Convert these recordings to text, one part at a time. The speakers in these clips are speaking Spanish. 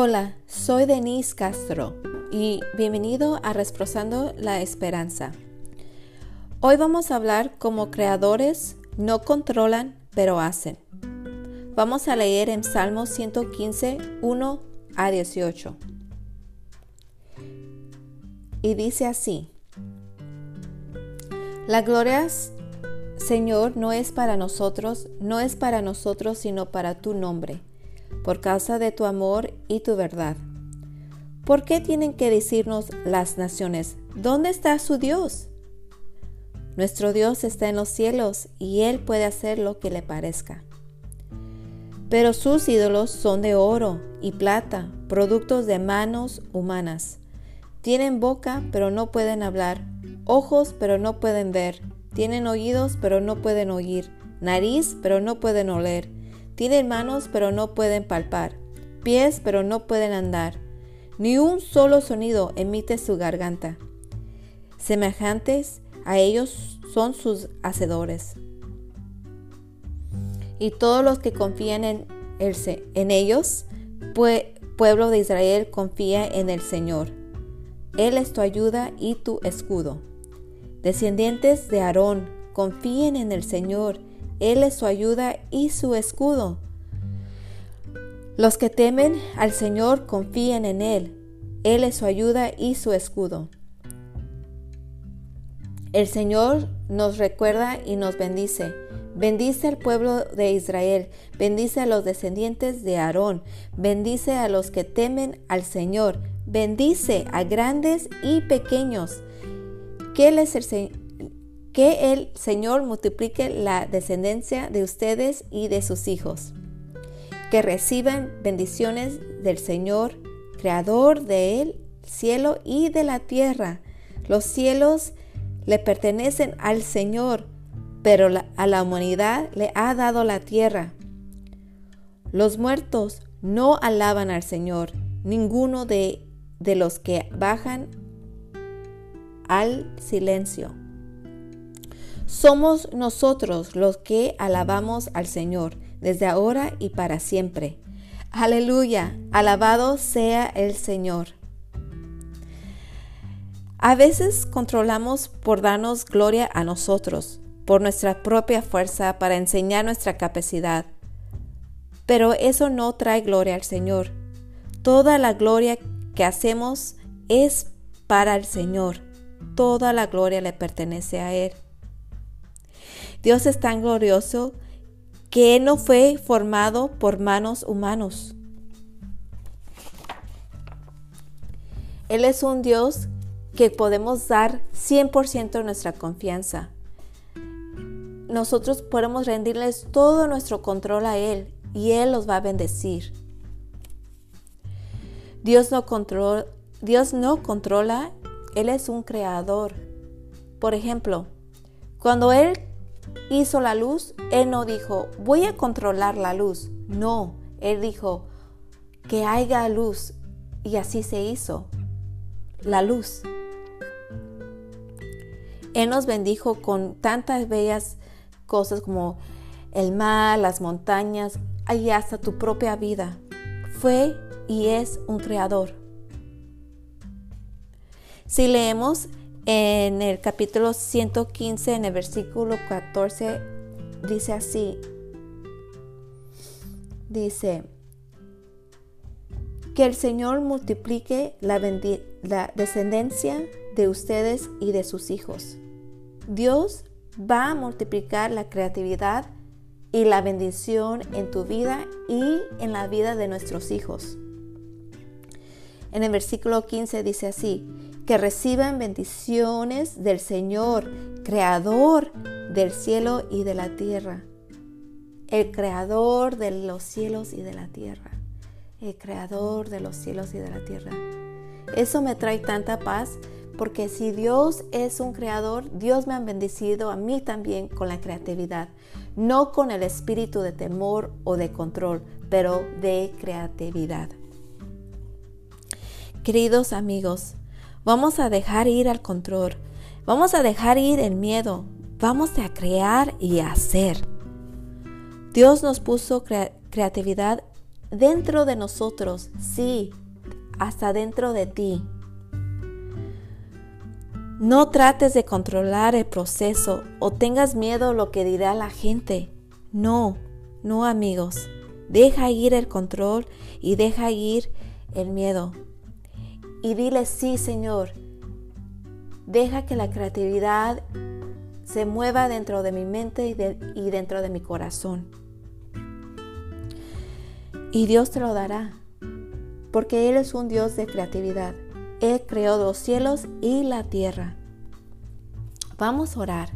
Hola, soy Denise Castro y bienvenido a Resprosando la Esperanza. Hoy vamos a hablar como creadores no controlan, pero hacen. Vamos a leer en Salmos 115, 1 a 18. Y dice así, La gloria, Señor, no es para nosotros, no es para nosotros, sino para tu nombre por causa de tu amor y tu verdad. ¿Por qué tienen que decirnos las naciones, ¿dónde está su Dios? Nuestro Dios está en los cielos y Él puede hacer lo que le parezca. Pero sus ídolos son de oro y plata, productos de manos humanas. Tienen boca, pero no pueden hablar, ojos, pero no pueden ver, tienen oídos, pero no pueden oír, nariz, pero no pueden oler tienen manos pero no pueden palpar, pies pero no pueden andar. Ni un solo sonido emite su garganta. Semejantes a ellos son sus hacedores. Y todos los que confían en, en ellos, pueblo de Israel, confía en el Señor. Él es tu ayuda y tu escudo. Descendientes de Aarón, confíen en el Señor él es su ayuda y su escudo. Los que temen al Señor confíen en Él. Él es su ayuda y su escudo. El Señor nos recuerda y nos bendice. Bendice al pueblo de Israel, bendice a los descendientes de Aarón, bendice a los que temen al Señor, bendice a grandes y pequeños. Que les, que el Señor multiplique la descendencia de ustedes y de sus hijos. Que reciban bendiciones del Señor, creador del cielo y de la tierra. Los cielos le pertenecen al Señor, pero a la humanidad le ha dado la tierra. Los muertos no alaban al Señor, ninguno de, de los que bajan al silencio. Somos nosotros los que alabamos al Señor desde ahora y para siempre. Aleluya, alabado sea el Señor. A veces controlamos por darnos gloria a nosotros, por nuestra propia fuerza, para enseñar nuestra capacidad. Pero eso no trae gloria al Señor. Toda la gloria que hacemos es para el Señor. Toda la gloria le pertenece a Él. Dios es tan glorioso que no fue formado por manos humanos. Él es un Dios que podemos dar 100% nuestra confianza. Nosotros podemos rendirles todo nuestro control a Él y Él los va a bendecir. Dios no, Dios no controla, Él es un creador. Por ejemplo, cuando Él hizo la luz, Él no dijo, voy a controlar la luz. No, Él dijo, que haya luz. Y así se hizo, la luz. Él nos bendijo con tantas bellas cosas como el mar, las montañas y hasta tu propia vida. Fue y es un creador. Si leemos en el capítulo 115, en el versículo 14, dice así, dice, que el Señor multiplique la, la descendencia de ustedes y de sus hijos. Dios va a multiplicar la creatividad y la bendición en tu vida y en la vida de nuestros hijos. En el versículo 15 dice así, que reciban bendiciones del Señor, creador del cielo y de la tierra. El creador de los cielos y de la tierra. El creador de los cielos y de la tierra. Eso me trae tanta paz porque si Dios es un creador, Dios me ha bendecido a mí también con la creatividad, no con el espíritu de temor o de control, pero de creatividad. Queridos amigos, Vamos a dejar ir al control. Vamos a dejar ir el miedo. Vamos a crear y hacer. Dios nos puso creatividad dentro de nosotros, sí, hasta dentro de ti. No trates de controlar el proceso o tengas miedo a lo que dirá la gente. No, no amigos. Deja ir el control y deja ir el miedo. Y dile sí, Señor. Deja que la creatividad se mueva dentro de mi mente y, dentro de mi corazón. Y Dios te lo dará, porque Él es un Dios de creatividad. Él creó los cielos y la tierra. Vamos a orar.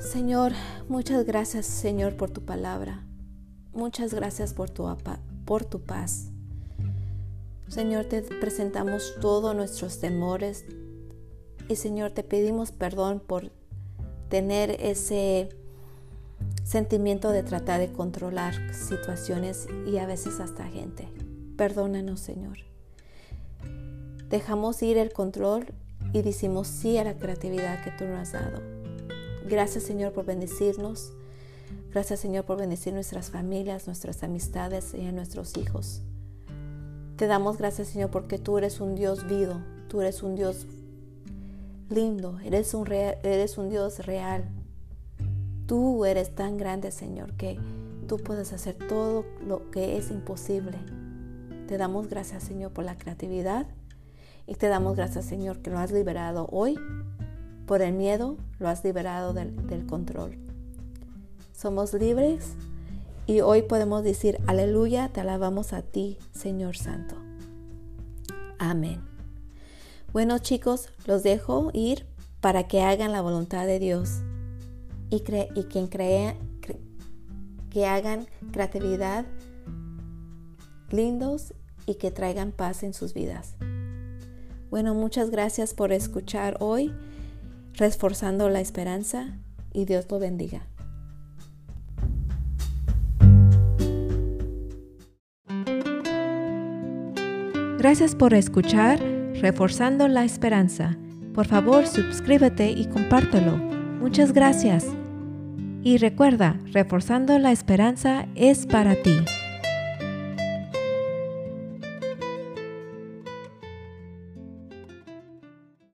Señor, muchas gracias Señor por tu palabra. Muchas gracias por tu, por tu paz. Señor, te presentamos todos nuestros temores y Señor, te pedimos perdón por tener ese sentimiento de tratar de controlar situaciones y a veces hasta gente. Perdónanos, Señor. Dejamos ir el control y decimos sí a la creatividad que tú nos has dado. Gracias, Señor, por bendecirnos. Gracias, Señor, por bendecir nuestras familias, nuestras amistades y a nuestros hijos. Te damos gracias, Señor, porque tú eres un Dios vivo, tú eres un Dios lindo, eres un, eres un Dios real. Tú eres tan grande, Señor, que tú puedes hacer todo lo que es imposible. Te damos gracias, Señor, por la creatividad y te damos gracias, Señor, que lo has liberado hoy. Por el miedo lo has liberado del, del control. Somos libres y hoy podemos decir, aleluya, te alabamos a ti, Señor Santo. Amén. Bueno chicos, los dejo ir para que hagan la voluntad de Dios y, quien crea, que hagan creatividad lindos y que traigan paz en sus vidas. Bueno, muchas gracias por escuchar hoy, reforzando la esperanza y Dios lo bendiga. Gracias por escuchar Reforzando la Esperanza. Por favor, suscríbete y compártelo. Muchas gracias. Y recuerda, Reforzando la Esperanza es para ti.